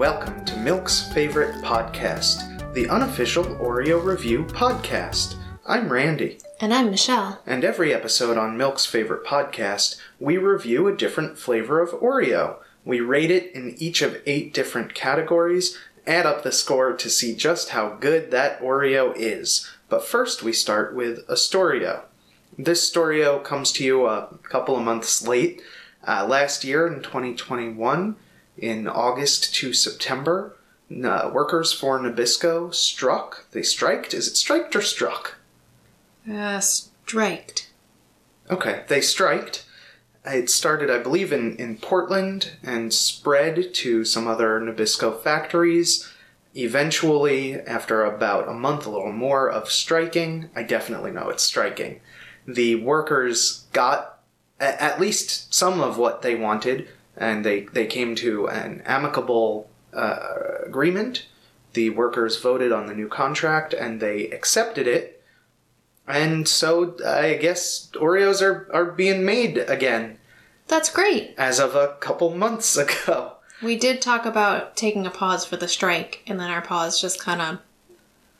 welcome to Milk's favorite podcast, the unofficial Oreo review podcast. I'm Randy, And I'm Michelle. and every episode on Milk's favorite podcast, we review a different flavor of Oreo. We rate it in each of eight different categories, add up the score to see just how good that Oreo is. But first, we start with a Astorio. This Storio comes to you a couple of months late. Uh, last year in 2021, in August to September, uh, workers for Nabisco struck. They striked. Is it striked or struck? Uh, striked. Okay, they striked. It started, I believe, in, in Portland and spread to some other Nabisco factories. Eventually, after about a month, a little more of striking, I definitely know it's striking, the workers got at least some of what they wanted, and they, they came to an amicable uh, agreement. The workers voted on the new contract and they accepted it. And so I guess Oreos are, are being made again That's great. as of a couple months ago. We did talk about taking a pause for the strike, and then our pause just kind of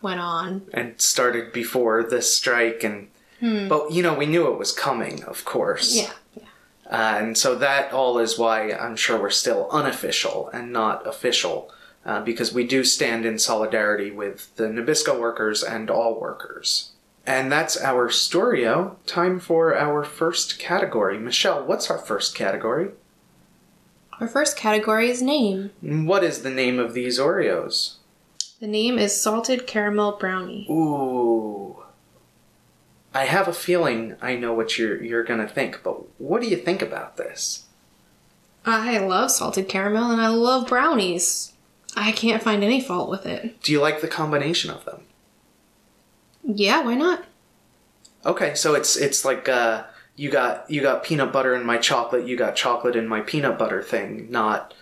went on. And started before the strike and but you know, we knew it was coming, of course. Yeah. Uh, and so that all is why I'm sure we're still unofficial and not official, uh, because we do stand in solidarity with the Nabisco workers and all workers. And that's our Storio. Time for our first category. Michelle, what's our first category? Our first category is name. What is the name of these Oreos? The name is salted caramel brownie. Ooh. I have a feeling I know what you're you're gonna think, but what do you think about this? I love salted caramel and I love brownies. I can't find any fault with it. Do you like the combination of them? Yeah, why not? Okay, so it's it's like uh you got you got peanut butter in my chocolate, you got chocolate in my peanut butter thing, not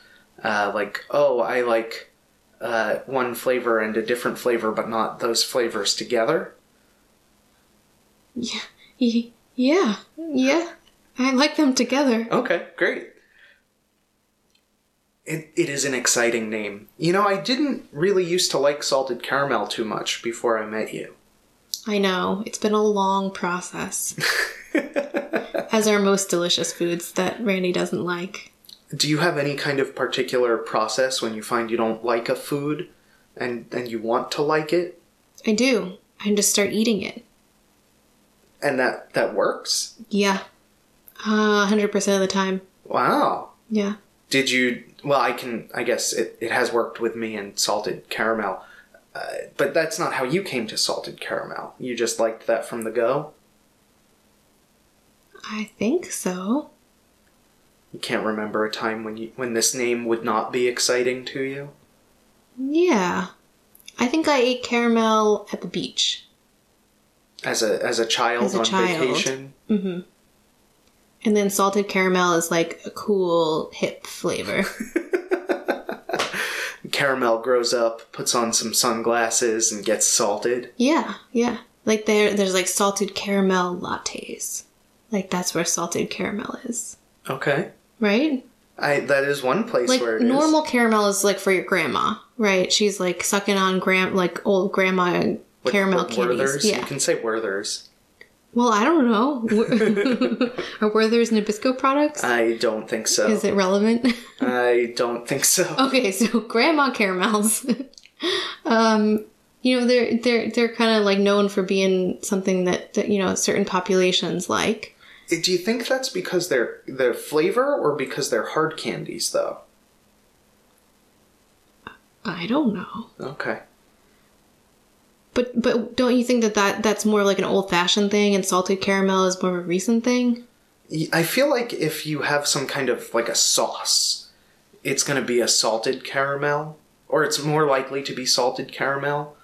uh like oh I like uh one flavor and a different flavor but not those flavors together. Yeah. Y- Yeah. Yeah. I like them together. Okay, great. It, it is an exciting name. You know, I didn't really used to like salted caramel too much before I met you. I know. It's been a long process. As are most delicious foods that Randy doesn't like. Do you have any kind of particular process when you find you don't like a food and and you want to like it I do. I just start eating it. And that that works? Yeah. Uh, 100% of the time. Wow. Yeah. Did you well, I can I guess it it has worked with me in salted caramel. Uh, but that's not how you came to salted caramel. You just liked that from the go? I think so. You can't remember a time when you when this name would not be exciting to you? Yeah. I think I ate caramel at the beach. As a as a child As a on child. vacation? Mm-hmm. And then salted caramel is like a cool, hip flavor. Caramel grows up, puts on some sunglasses and gets salted. yeah, yeah. Like there, there's like salted caramel lattes. Like that's where salted caramel is, Okay. right? I that is one place Like where it is. normal caramel is like for your grandma, right? She's like sucking on gram like old grandma What- caramel what candies. Werther's? Yeah. You can say Werther's. Well, I don't know. Are Werther's Nabisco products? I don't think so. Is it relevant? I don't think so. okay, so grandma caramels. um, you know, they're they're they're kind of like known for being something that, that you know certain populations like. Do you think that's because they're their flavor or because they're hard candies though? I don't know. Okay. But but don't you think that, that that's more like an old fashioned thing and salted caramel is more of a recent thing? I feel like if you have some kind of like a sauce, it's going to be a salted caramel, or it's more likely to be salted caramel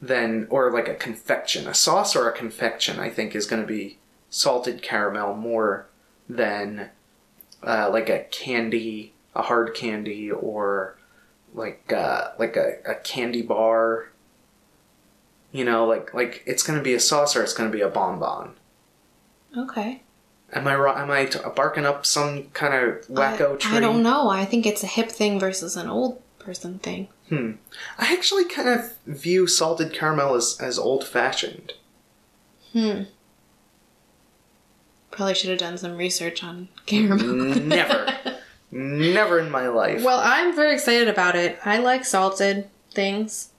than, or like a confection. A sauce or a confection, I think, is going to be salted caramel more than uh, like a candy, a hard candy, or like uh, like a, a candy bar. You know, like like it's to be a sauce or it's to be a bonbon. Okay. Am I wrong? Am I t- barking up some kind of wacko I, tree? I don't know. I think it's a hip thing versus an old person thing. Hmm. I actually kind of view salted caramel as, as old fashioned. Hmm. Probably should have done some research on caramel. Never. Never in my life. well, I'm very excited about it. I like salted things.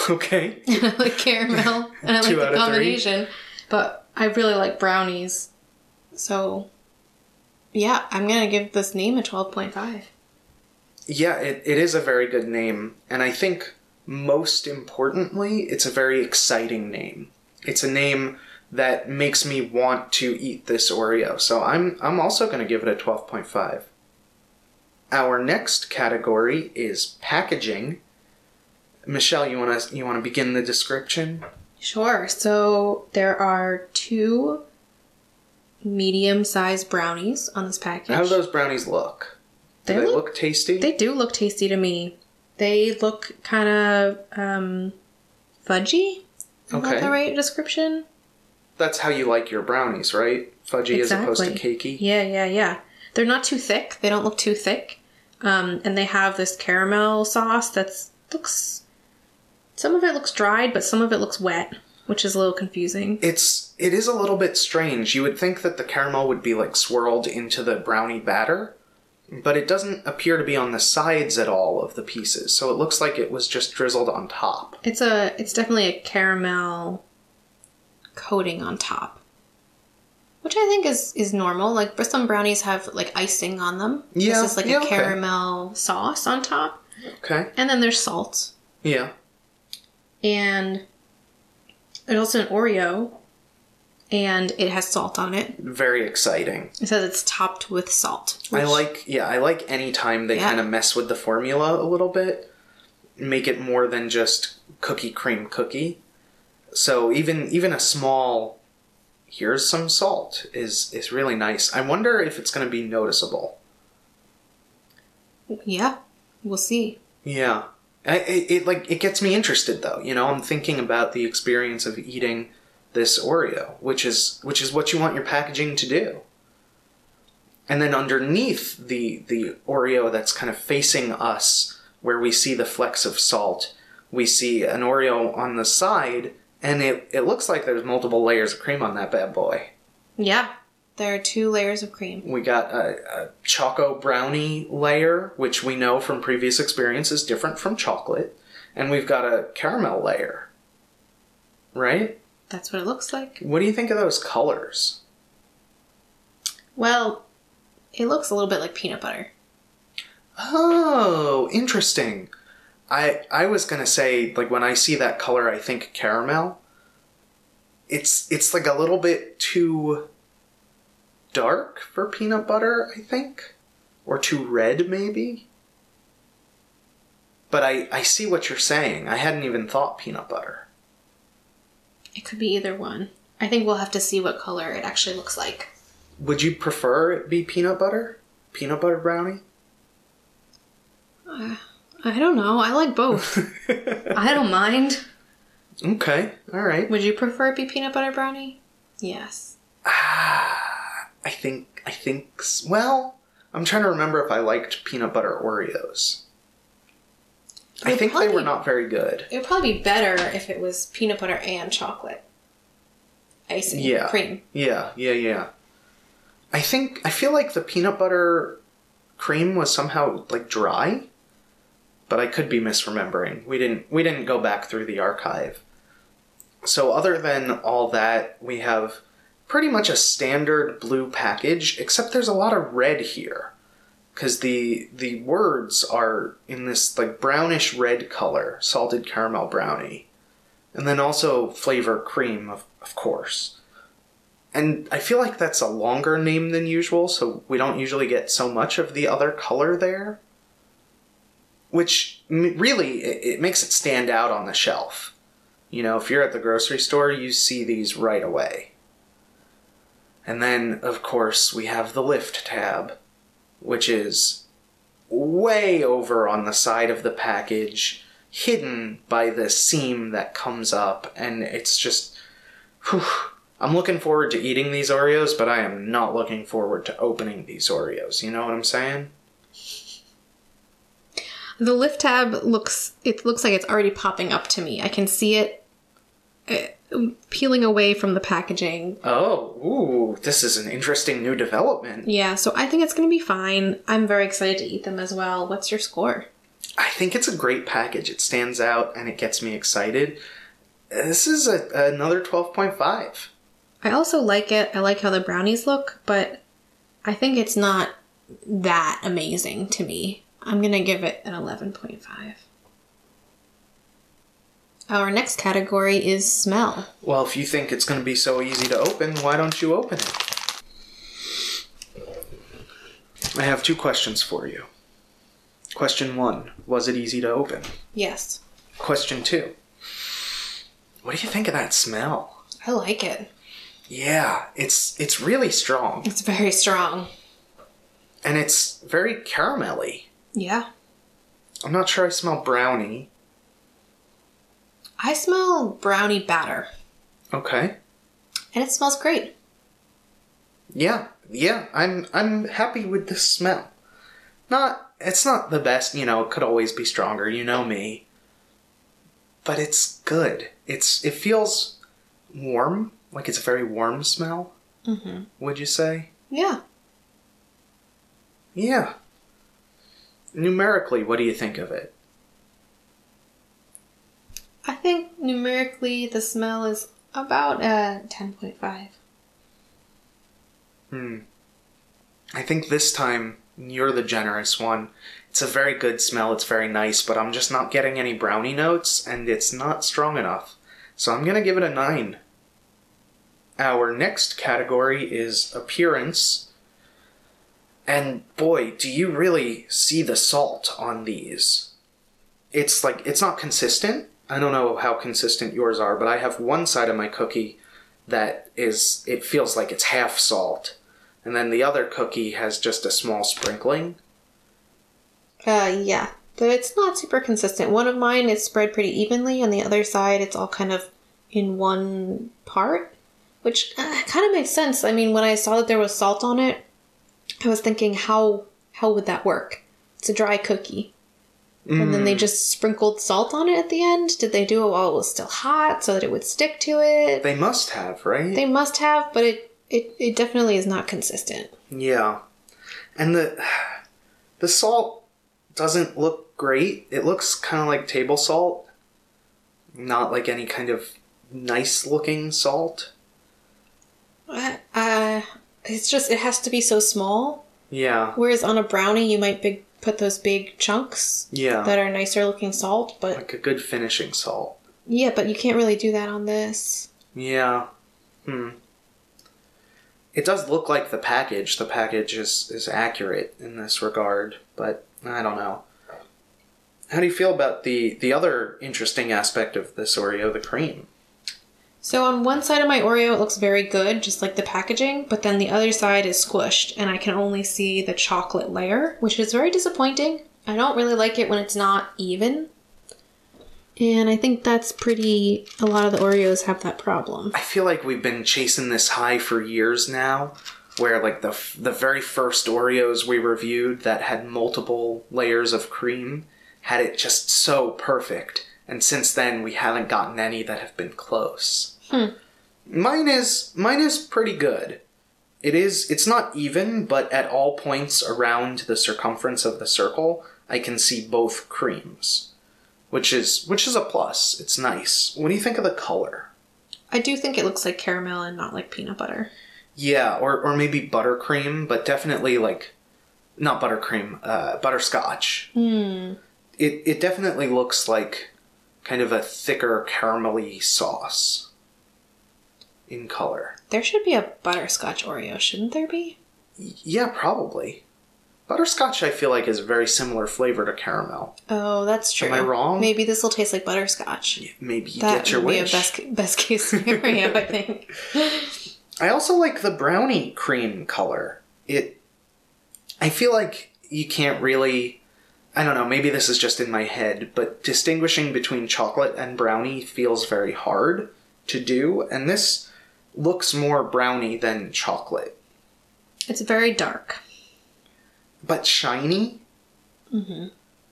Okay. I like caramel, and I like the combination. But I really like brownies, so yeah, I'm gonna give this name a twelve point five. Yeah, it, it is a very good name. And I think most importantly, it's a very exciting name. It's a name that makes me want to eat this Oreo. So I'm I'm also going to give it a 12.5. Our next category is packaging. Michelle, you want to you want to begin the description? Sure. So there are two medium-sized brownies on this package. How do those brownies look? Do They they, look- look, tasty? They do look tasty to me. They look kind of um, fudgy. Is Okay. that the right description? That's how you like your brownies, right? Fudgy as opposed to cakey. Yeah, yeah, yeah. They're not too thick. They don't look too thick. Um, and they have this caramel sauce that looks. Some of it looks dried, but some of it looks wet, which is a little confusing. It's it is a little bit strange. You would think that the caramel would be like swirled into the brownie batter, but it doesn't appear to be on the sides at all of the pieces. So it looks like it was just drizzled on top. It's a. It's definitely a caramel coating on top, which I think is is normal. Like some brownies have like icing on them. Yeah, this is like yeah, a okay. caramel sauce on top, Okay. and then there's salt. Yeah. And it's also an Oreo, and it has salt on it. Very exciting. It says it's topped with salt. I like yeah, I like any time they Yeah. kind of mess with the formula a little bit, make it more than just cookie cream cookie. So even even a small here's some salt is is really nice. I wonder if it's going to be noticeable. Yeah, we'll see. Yeah. I, it, it like it gets me interested though. You know, I'm thinking about the experience of eating this Oreo, which is which is what you want your packaging to do. And then underneath the the Oreo that's kind of facing us where we see the flecks of salt, we see an Oreo on the side and it, it looks like there's multiple layers of cream on that bad boy. Yeah, there are two layers of cream. We got a, a choco brownie layer, which we know from previous experience is different from chocolate, and we've got a caramel layer. Right? That's what it looks like. What do you think of those colors? Well, it looks a little bit like peanut butter. Oh, interesting. I I was gonna say like when I see that color, I think caramel. It's it's like a little bit too dark for peanut butter, I think, or too red maybe. But I I see what you're saying. I hadn't even thought peanut butter. It could be either one. I think we'll have to see what color it actually looks like. Would you prefer it be peanut butter? Peanut butter brownie? Uh, I don't know. I like both. I don't mind. Okay, all right. Would you prefer it be peanut butter brownie? Yes. Ah. I think I think well, I'm trying to remember if I liked peanut butter Oreos. I think they were not very good. It would probably be better if it was peanut butter and chocolate. Icing. Yeah. Cream. Yeah, yeah, yeah. I think I feel like the peanut butter cream was somehow like dry, but I could be misremembering. We didn't we didn't go back through the archive. So other than all that, we have pretty much a standard blue package, except there's a lot of red here. Cause the the words are in this like brownish red color, salted caramel brownie. And then also flavor cream, of, of course. And I feel like that's a longer name than usual, so we don't usually get so much of the other color there. Which really, it, it makes it stand out on the shelf. You know, if you're at the grocery store, you see these right away. And then, of course, we have the lift tab, which is way over on the side of the package, hidden by the seam that comes up, and it's just. Whew, I'm looking forward to eating these Oreos, but I am not looking forward to opening these Oreos. You know what I'm saying? The lift tab looks it looks like it's already popping up to me. I can see it uh, peeling away from the packaging. Oh, ooh, this is an interesting new development. Yeah, so I think it's going to be fine. I'm very excited to eat them as well. What's your score? I think it's a great package. It stands out and it gets me excited. This is a, another 12.5. I also like it. I like how the brownies look, but I think it's not that amazing to me. I'm going to give it an 11.5. Our next category is smell. Well, if you think it's going to be so easy to open, why don't you open it? I have two questions for you. Question one Was it easy to open? Yes. Question two What do you think of that smell? I like it. Yeah, it's it's really strong It's very strong. and it's very caramelly. Yeah. I'm not sure I smell brownie. I smell brownie batter, Okay. and it smells great. Yeah, yeah, I'm I'm happy with the smell. Not it's not the best, you know, it could always be stronger, you know me. But it's good. It's it feels warm, like it's a very warm smell. Mm-hmm. Would you say? Yeah. Yeah. Numerically, what do you think of it? I think numerically the smell is about a 10.5. Hmm. I think this time you're the generous one. It's a very good smell, it's very nice, but I'm just not getting any brownie notes, and it's not strong enough. So I'm gonna give it a 9. Our next category is appearance. And boy, do you really see the salt on these? It's like, it's not consistent. I don't know how consistent yours are, but I have one side of my cookie that is, it feels like it's half salt and then the other cookie has just a small sprinkling. Uh, yeah. But it's not super consistent. One of mine is spread pretty evenly, and the other side it's all kind of in one part, which uh, kind of makes sense. I mean, when I saw that there was salt on it, I was thinking, how how would that work? It's a dry cookie. And then they just sprinkled salt on it at the end. Did they do it while it was still hot so that it would stick to it? They must have, right? They must have, but it it, it definitely is not consistent. yeah. And the the salt doesn't look great. It looks kind of like table salt, not like any kind of nice looking salt. Uh, uh, it's just it has to be so small. Yeah. Whereas on a brownie, you might big put those big chunks Yeah. that are nicer looking salt. But like a good finishing salt. yeah, but you can't really do that on this. Yeah. Hmm. It does look like the package. The package is, is accurate in this regard, but I don't know. How do you feel about the, the other interesting aspect of this Oreo, the cream? So on one side of my Oreo, it looks very good, just like the packaging, but then the other side is squished, and I can only see the chocolate layer, which is very disappointing. I don't really like it when it's not even. And I think that's pretty. A lot of the Oreos have that problem. I feel like we've been chasing this high for years now, where like the the very first Oreos we reviewed that had multiple layers of cream had it just so perfect, and since then we haven't gotten any that have been close. Mine is mine is pretty good. It is it's not even, but at all points around the circumference of the circle, I can see both creams. Which is which is a plus. It's nice. What do you think of the color? I do think it looks like caramel and not like peanut butter. Yeah, or or maybe buttercream, but definitely like not buttercream, uh, butterscotch. Hmm. It it definitely looks like kind of a thicker caramelly sauce in color. There should be a butterscotch Oreo, shouldn't there be? Y- Yeah, probably. Butterscotch, I feel like, is a very similar flavor to caramel. Oh, that's true. Am I wrong? Maybe this will taste like butterscotch. Maybe you That get your would be a best best case scenario, I think. I also like the brownie cream color. It I feel like you can't really I don't know, maybe this is just in my head, but distinguishing between chocolate and brownie feels very hard to do, and this looks more brownie than chocolate. It's very dark. But shiny?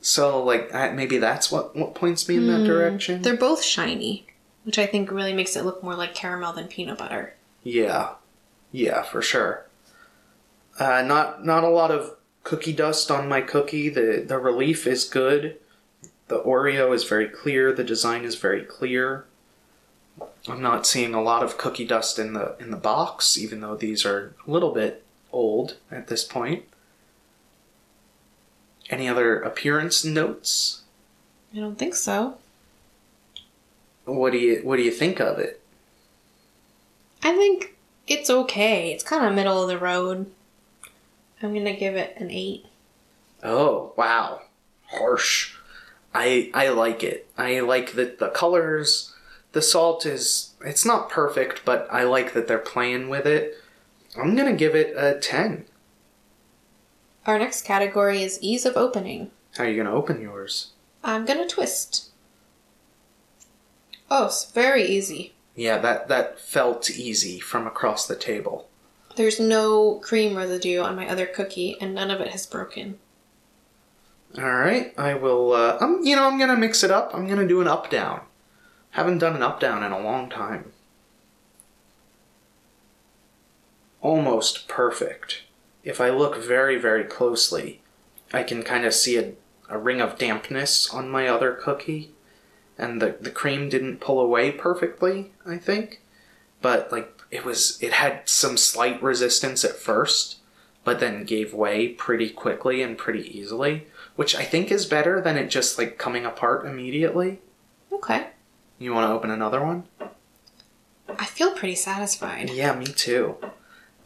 So like I- maybe that's what what points me in that direction. They're both shiny, which I think really makes it look more like caramel than peanut butter. Yeah, yeah, for sure. Uh, not not a lot of cookie dust on my cookie. The the relief is good. The Oreo is very clear. The design is very clear. I'm not seeing a lot of cookie dust in the in the box, even though these are a little bit old at this point. Any other appearance notes? I don't think so. What do you what do you think of it? I think it's okay. It's kind of middle of the road. I'm gonna give it an eight. Oh, wow. Harsh. I I like it. I like that the colors, the salt is it's not perfect, but I like that they're playing with it. I'm to give it a 10. Our next category is ease of opening. How are you to open yours? I'm gonna twist. Oh, it's very easy. Yeah, that that felt easy from across the table. There's no cream residue on my other cookie, and none of it has broken. All right, I will uh I'm you know, I'm to mix it up. I'm to do an up down. Haven't done an up down in a long time. Almost perfect. If I look very very closely, I can kind of see a, a ring of dampness on my other cookie and the the cream didn't pull away perfectly, I think. But like it was it had some slight resistance at first, but then gave way pretty quickly and pretty easily, which I think is better than it just like coming apart immediately. Okay. You want to open another one? I feel pretty satisfied. Yeah, me too.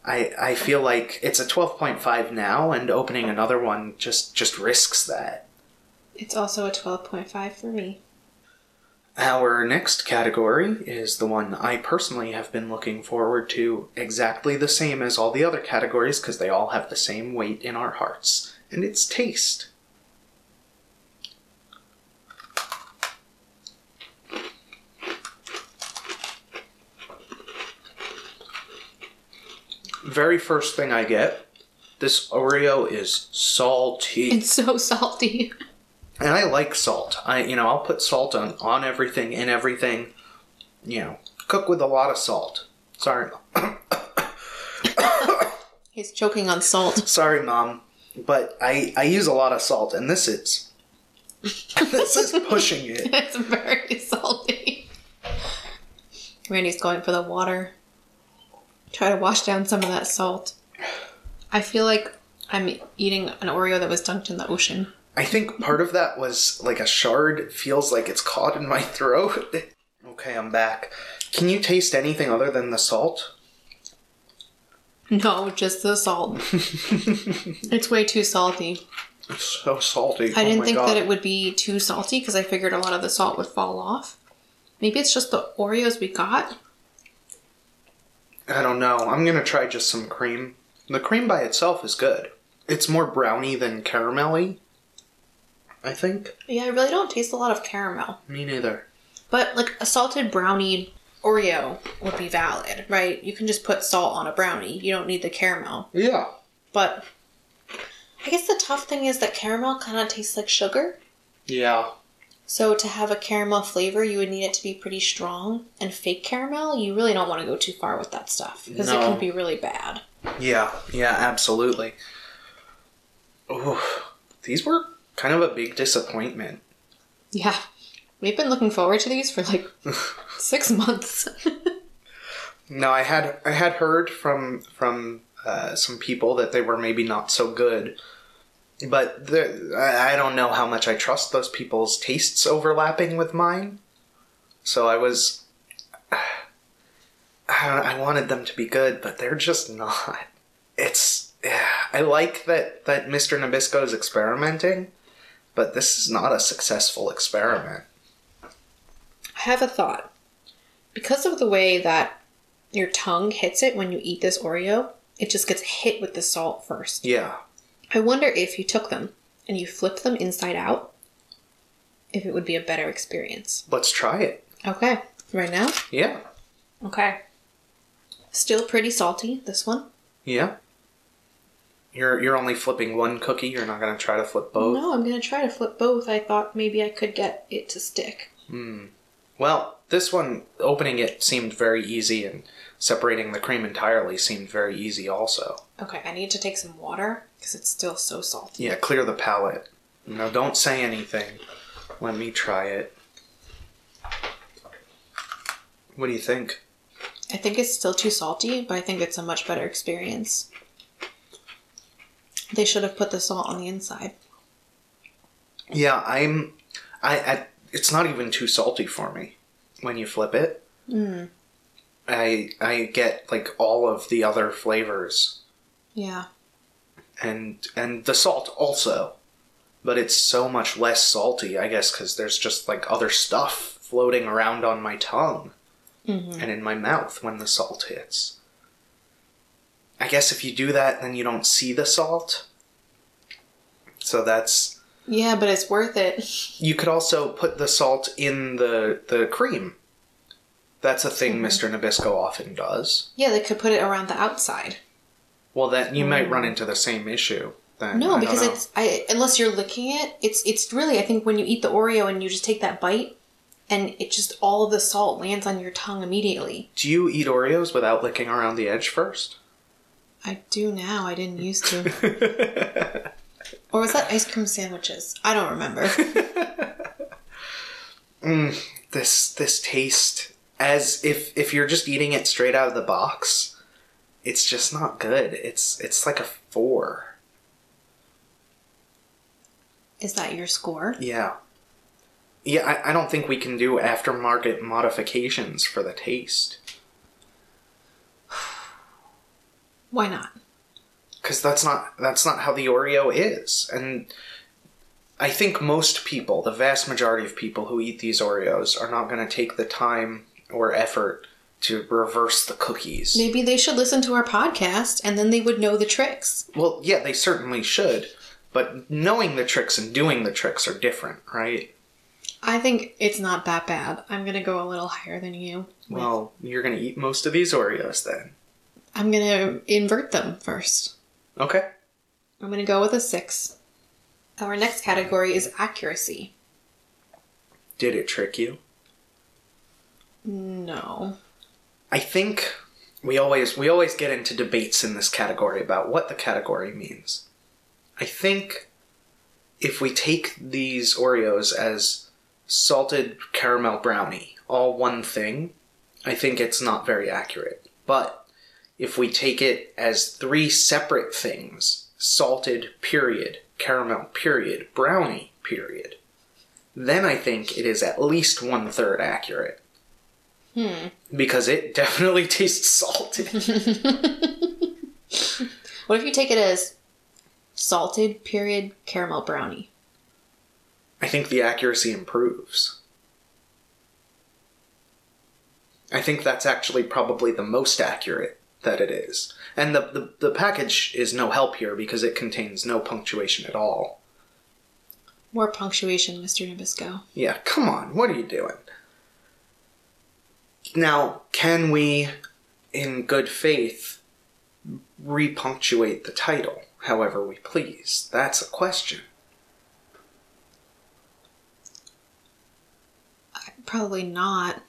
I I feel like it's a 12.5 now and opening another one just just risks that. It's also a 12.5 for me. Our next category is the one I personally have been looking forward to exactly the same as all the other categories because they all have the same weight in our hearts, and it's taste. Very first thing I get, this Oreo is salty. It's so salty. And I like salt. I you know, I'll put salt on on everything in everything. You know, cook with a lot of salt. Sorry. He's choking on salt. Sorry, mom, but I I use a lot of salt and this is this is pushing it. It's very salty. Randy's going for the water. Try to wash down some of that salt. I feel like I'm eating an Oreo that was dunked in the ocean. I think part of that was like a shard feels like it's caught in my throat. Okay, I'm back. Can you taste anything other than the salt? No, just the salt. it's way too salty. It's so salty. I Oh didn't my think God. that it would be too salty because I figured a lot of the salt would fall off. Maybe it's just the Oreos we got. I don't know. I'm gonna try just some cream. The cream by itself is good. It's more brownie than caramelly. I think. Yeah, I really don't taste a lot of caramel. Me neither. But like a salted brownie Oreo would be valid, right? You can just put salt on a brownie. You don't need the caramel. Yeah. But I guess the tough thing is that caramel kind of tastes like sugar. Yeah. So to have a caramel flavor, you would need it to be pretty strong. And fake caramel, you really don't want to go too far with that stuff because it can be really bad. Yeah. Yeah. Absolutely. Ooh, these were kind of a big disappointment. Yeah. We've been looking forward to these for like six months. No, I had I had heard from from uh, some people that they were maybe not so good, but the- I I don't know how much I trust those people's tastes overlapping with mine. So I was, I, I wanted them to be good, but they're just not. It's I like that that Mr. Nabisco is experimenting, but this is not a successful experiment. I have a thought. Because of the way that your tongue hits it when you eat this Oreo, it just gets hit with the salt first. Yeah. I wonder if you took them and you flipped them inside out, if it would be a better experience. Let's try it. Okay, right now? Yeah. Okay. Still pretty salty, this one. Yeah. You're you're only flipping one cookie. You're not gonna try to flip both. No, I'm gonna try to flip both. I thought maybe I could get it to stick. Hmm. Well, this one opening it seemed very easy, and separating the cream entirely seemed very easy also. Okay, I need to take some water because it's still so salty. Yeah, clear the palate. No, don't say anything. Let me try it. What do you think? I think it's still too salty, but I think it's a much better experience. They should have put the salt on the inside. Yeah, I'm. I, I. It's not even too salty for me when you flip it. Mm. I I get like all of the other flavors Yeah. and and the salt also, but it's so much less salty. I guess because there's just like other stuff floating around on my tongue Mm-hmm. and in my mouth when the salt hits. I guess if you do that, then you don't see the salt. So that's Yeah, but it's worth it. you could also put the salt in the the cream. That's a thing Mr. Nabisco often does. Yeah, they could put it around the outside. Well, then you might run mm. into the same issue. Then No, don't because know. it's I unless you're licking it, it's it's really I think when you eat the Oreo and you just take that bite and it just all of the salt lands on your tongue immediately. Do you eat Oreos without licking around the edge first? I do now. I didn't used to. or was that ice cream sandwiches? I don't remember. Mm, this this taste as if if you're just eating it straight out of the box, it's just not good. It's it's like a four. Is that your score? Yeah. Yeah, I, I don't think we can do aftermarket modifications for the taste. Why not? because that's not that's not how the Oreo is, and I think most people, the vast majority of people who eat these Oreos, are not going to take the time or effort to reverse the cookies. Maybe they should listen to our podcast and then they would know the tricks. Well, yeah, they certainly should, but knowing the tricks and doing the tricks are different, right? I think it's not that bad. I'm gonna go a little higher than you. Well, you're going to eat most of these Oreos then. I'm gonna invert them first. Okay. I'm gonna go with a six. Our next category is accuracy. Did it trick you? No. I think we always we always get into debates in this category about what the category means. I think if we take these Oreos as salted caramel brownie, all one thing, I think it's not very accurate. But if we take it as three separate things, salted period, caramel period, brownie period, then I think it is at least one third accurate Hmm. because it definitely tastes salted. What if you take it as salted period caramel brownie? I think the accuracy improves. I think that's actually probably the most accurate that it is. And the, the, the package is no help here because it contains no punctuation at all. More punctuation, Mr. Nabisco. Yeah, come on, what are you doing? Now, can we, in good faith, repunctuate the title however we please? That's a question. Probably not.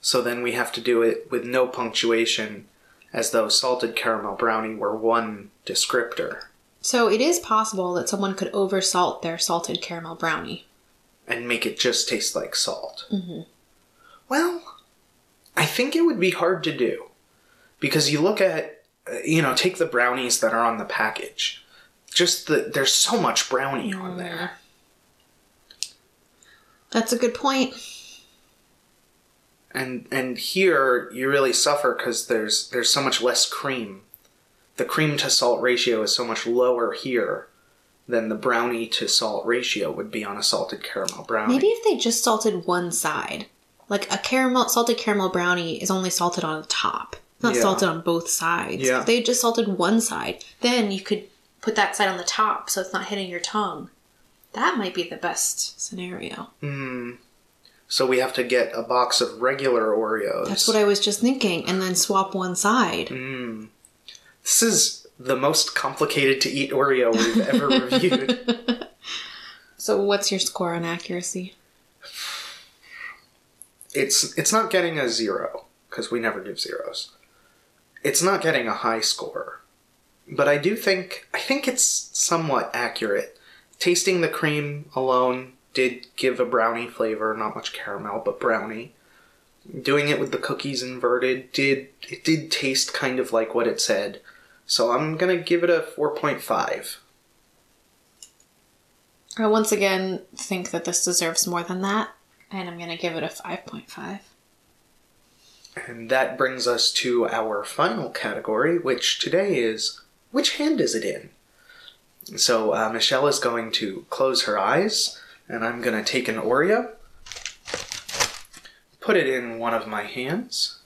So then we have to do it with no punctuation, as though salted caramel brownie were one descriptor, So it is possible that someone could oversalt their salted caramel brownie. and make it just taste like salt. Mm-hmm. Well, I think it would be hard to do. Because you look at, uh, you know, take the brownies that are on the package. Just the, there's so much brownie on there. That's a good point. and and here you really suffer because there's there's so much less cream. The cream to salt ratio is so much lower here than the brownie to salt ratio would be on a salted caramel brownie. Maybe if they just salted one side. Like a caramel salted caramel brownie is only salted on the top. It's not Yeah. salted on both sides. Yeah. If they just salted one side, then you could put that side on the top so it's not hitting your tongue. That might be the best scenario. Hmm. So we have to get a box of regular Oreos. That's what I was just thinking, and then swap one side. Mm. This is the most complicated to eat Oreo we've ever reviewed. So, what's your score on accuracy? It's it's not getting a zero because we never give zeros. It's not getting a high score, but I do think I think it's somewhat accurate. Tasting the cream alone did give a brownie flavor, not much caramel, but brownie. Doing it with the cookies inverted did it did taste kind of like what it said. So I'm gonna give it a four point five. I once again think that this deserves more than that, and I'm gonna give it a 5.5. And that brings us to our final category, which today is which hand is it in? So uh, Michelle is going to close her eyes, and I'm going to take an Oreo, put it in one of my hands,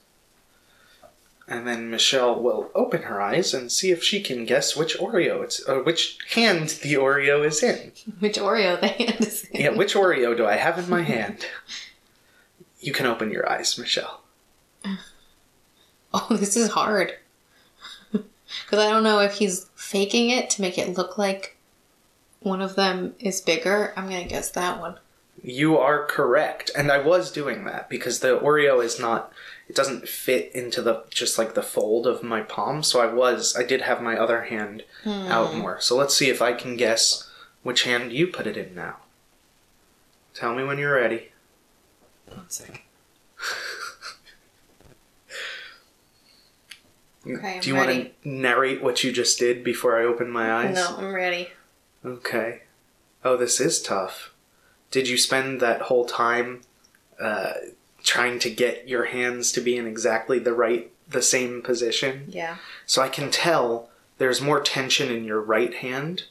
and then Michelle will open her eyes and see if she can guess which Oreo it's, or which hand the Oreo is in. Which Oreo the hand is in. Yeah, which Oreo do I have in my hand? You can open your eyes, Michelle. Oh, this is hard. Because I don't know if he's faking it to make it look like one of them is bigger. I'm gonna guess that one. You are correct, and I was doing that because the Oreo is not. It doesn't fit into the just like the fold of my palm, so I was. I did have my other hand hmm. out more. So let's see if I can guess which hand you put it in now. Tell me when you're ready. One second. Okay, I'm Do you want to narrate what you just did before I open my eyes? No, I'm ready. Okay. Oh, this is tough. Did you spend that whole time uh, trying to get your hands to be in exactly the right, the same position? Yeah. So I can tell there's more tension in your right hand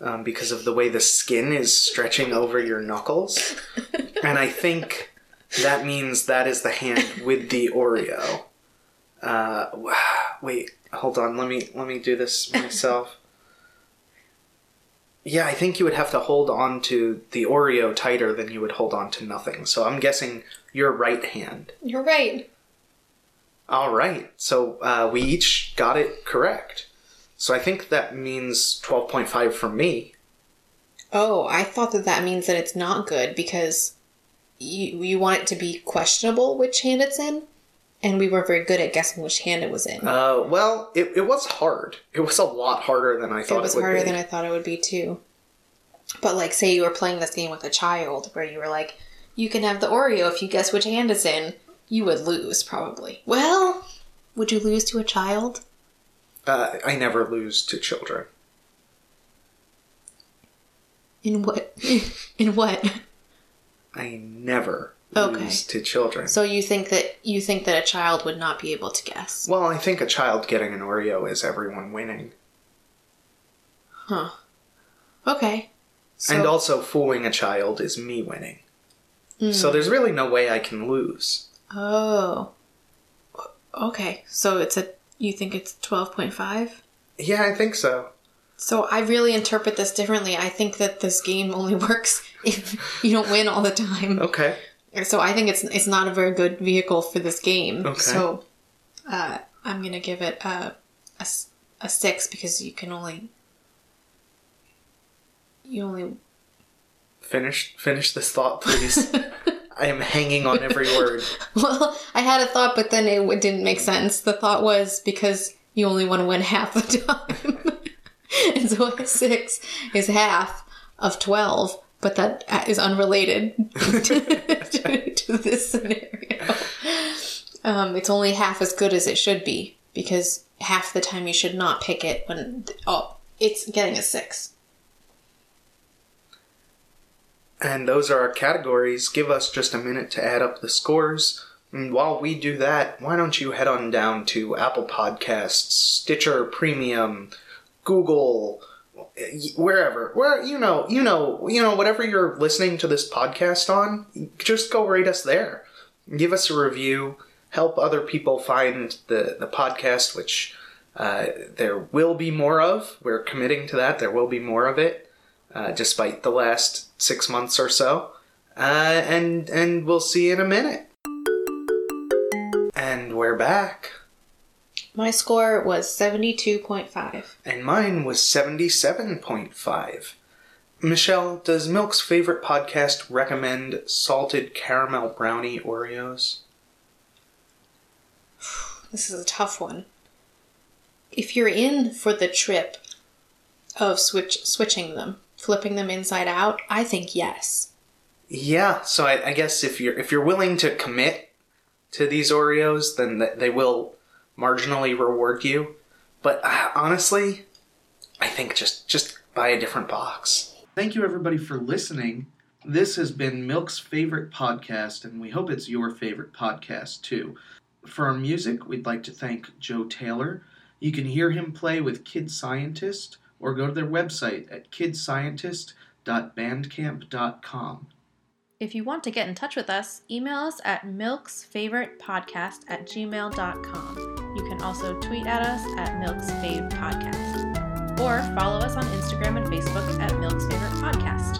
um, because of the way the skin is stretching over your knuckles. and I think that means that is the hand with the Oreo. Uh, wait, hold on. Let me let me do this myself. Yeah, I think you would have to hold on to the Oreo tighter than you would hold on to nothing. So I'm guessing your right hand. You're right. All right. So uh, we each got it correct. So I think that means 12.5 from me. Oh, I thought that that means that it's not good because you you want it to be questionable which hand it's in, and we were very good at guessing which hand it was in. Uh, well, it, it was hard. It was a lot harder than I thought it it, was would harder be. than I thought it would be too. But like, say you were playing this game with a child, where you were like, "You can have the Oreo if you guess which hand it's in," you would lose probably. Well, would you lose to a child? uh, I never lose to children. In what? In what? I never Okay. to children. So you think that you think that a child would not be able to guess? well, I think a child getting an Oreo is everyone winning. Huh. Okay. So, and also, fooling a child is me winning. Hmm. So there's really no way I can lose. Oh. Okay. So it's a. You think it's twelve point five? Yeah, I think so. So I really interpret this differently. I think that this game only works if you don't win all the time. Okay. So I think it's it's not a very good vehicle for this game. Okay. So uh, I'm gonna give it a a six because you can only you only Finish finish this thought, please. I am hanging on every word. well I had a thought but then it didn't make sense. The thought was because you only want to win half the time, and so a six is half of twelve. But that is unrelated to, to this scenario. Um, it's only half as good as it should be because half the time you should not pick it when oh it's getting a six. And those are our categories. Give us just a minute to add up the scores. And while we do that, why don't you head on down to Apple Podcasts, Stitcher Premium, Google, wherever, where you know, you know, you know, whatever you're listening to this podcast on, just go rate us there. Give us a review. Help other people find the the podcast, which uh, there will be more of. We're committing to that. There will be more of it uh, despite the last six months or so. Uh, and and we'll see you in a minute. And we're back. My score was 72.5. And mine was 77.5. Michelle, does Milk's favorite podcast recommend salted caramel brownie Oreos? This is a tough one. If you're in for the trip of switch switching them, flipping them inside out, I think yes. Yeah, so I, I guess if you're if you're willing to commit to these Oreos, then th- they will marginally reward you. But uh, honestly, I think just just buy a different box. Thank you everybody for listening. This has been Milk's favorite podcast, and we hope it's your favorite podcast too. For our music, we'd like to thank Joe Taylor. You can hear him play with Kid Scientist or go to their website at kidscientist.bandcamp.com. If you want to get in touch with us, email us at milksfavoritepodcast at gmail.com. You can also tweet at us at milksfavepodcast or follow us on Instagram and Facebook at Milk's Favorite Podcast.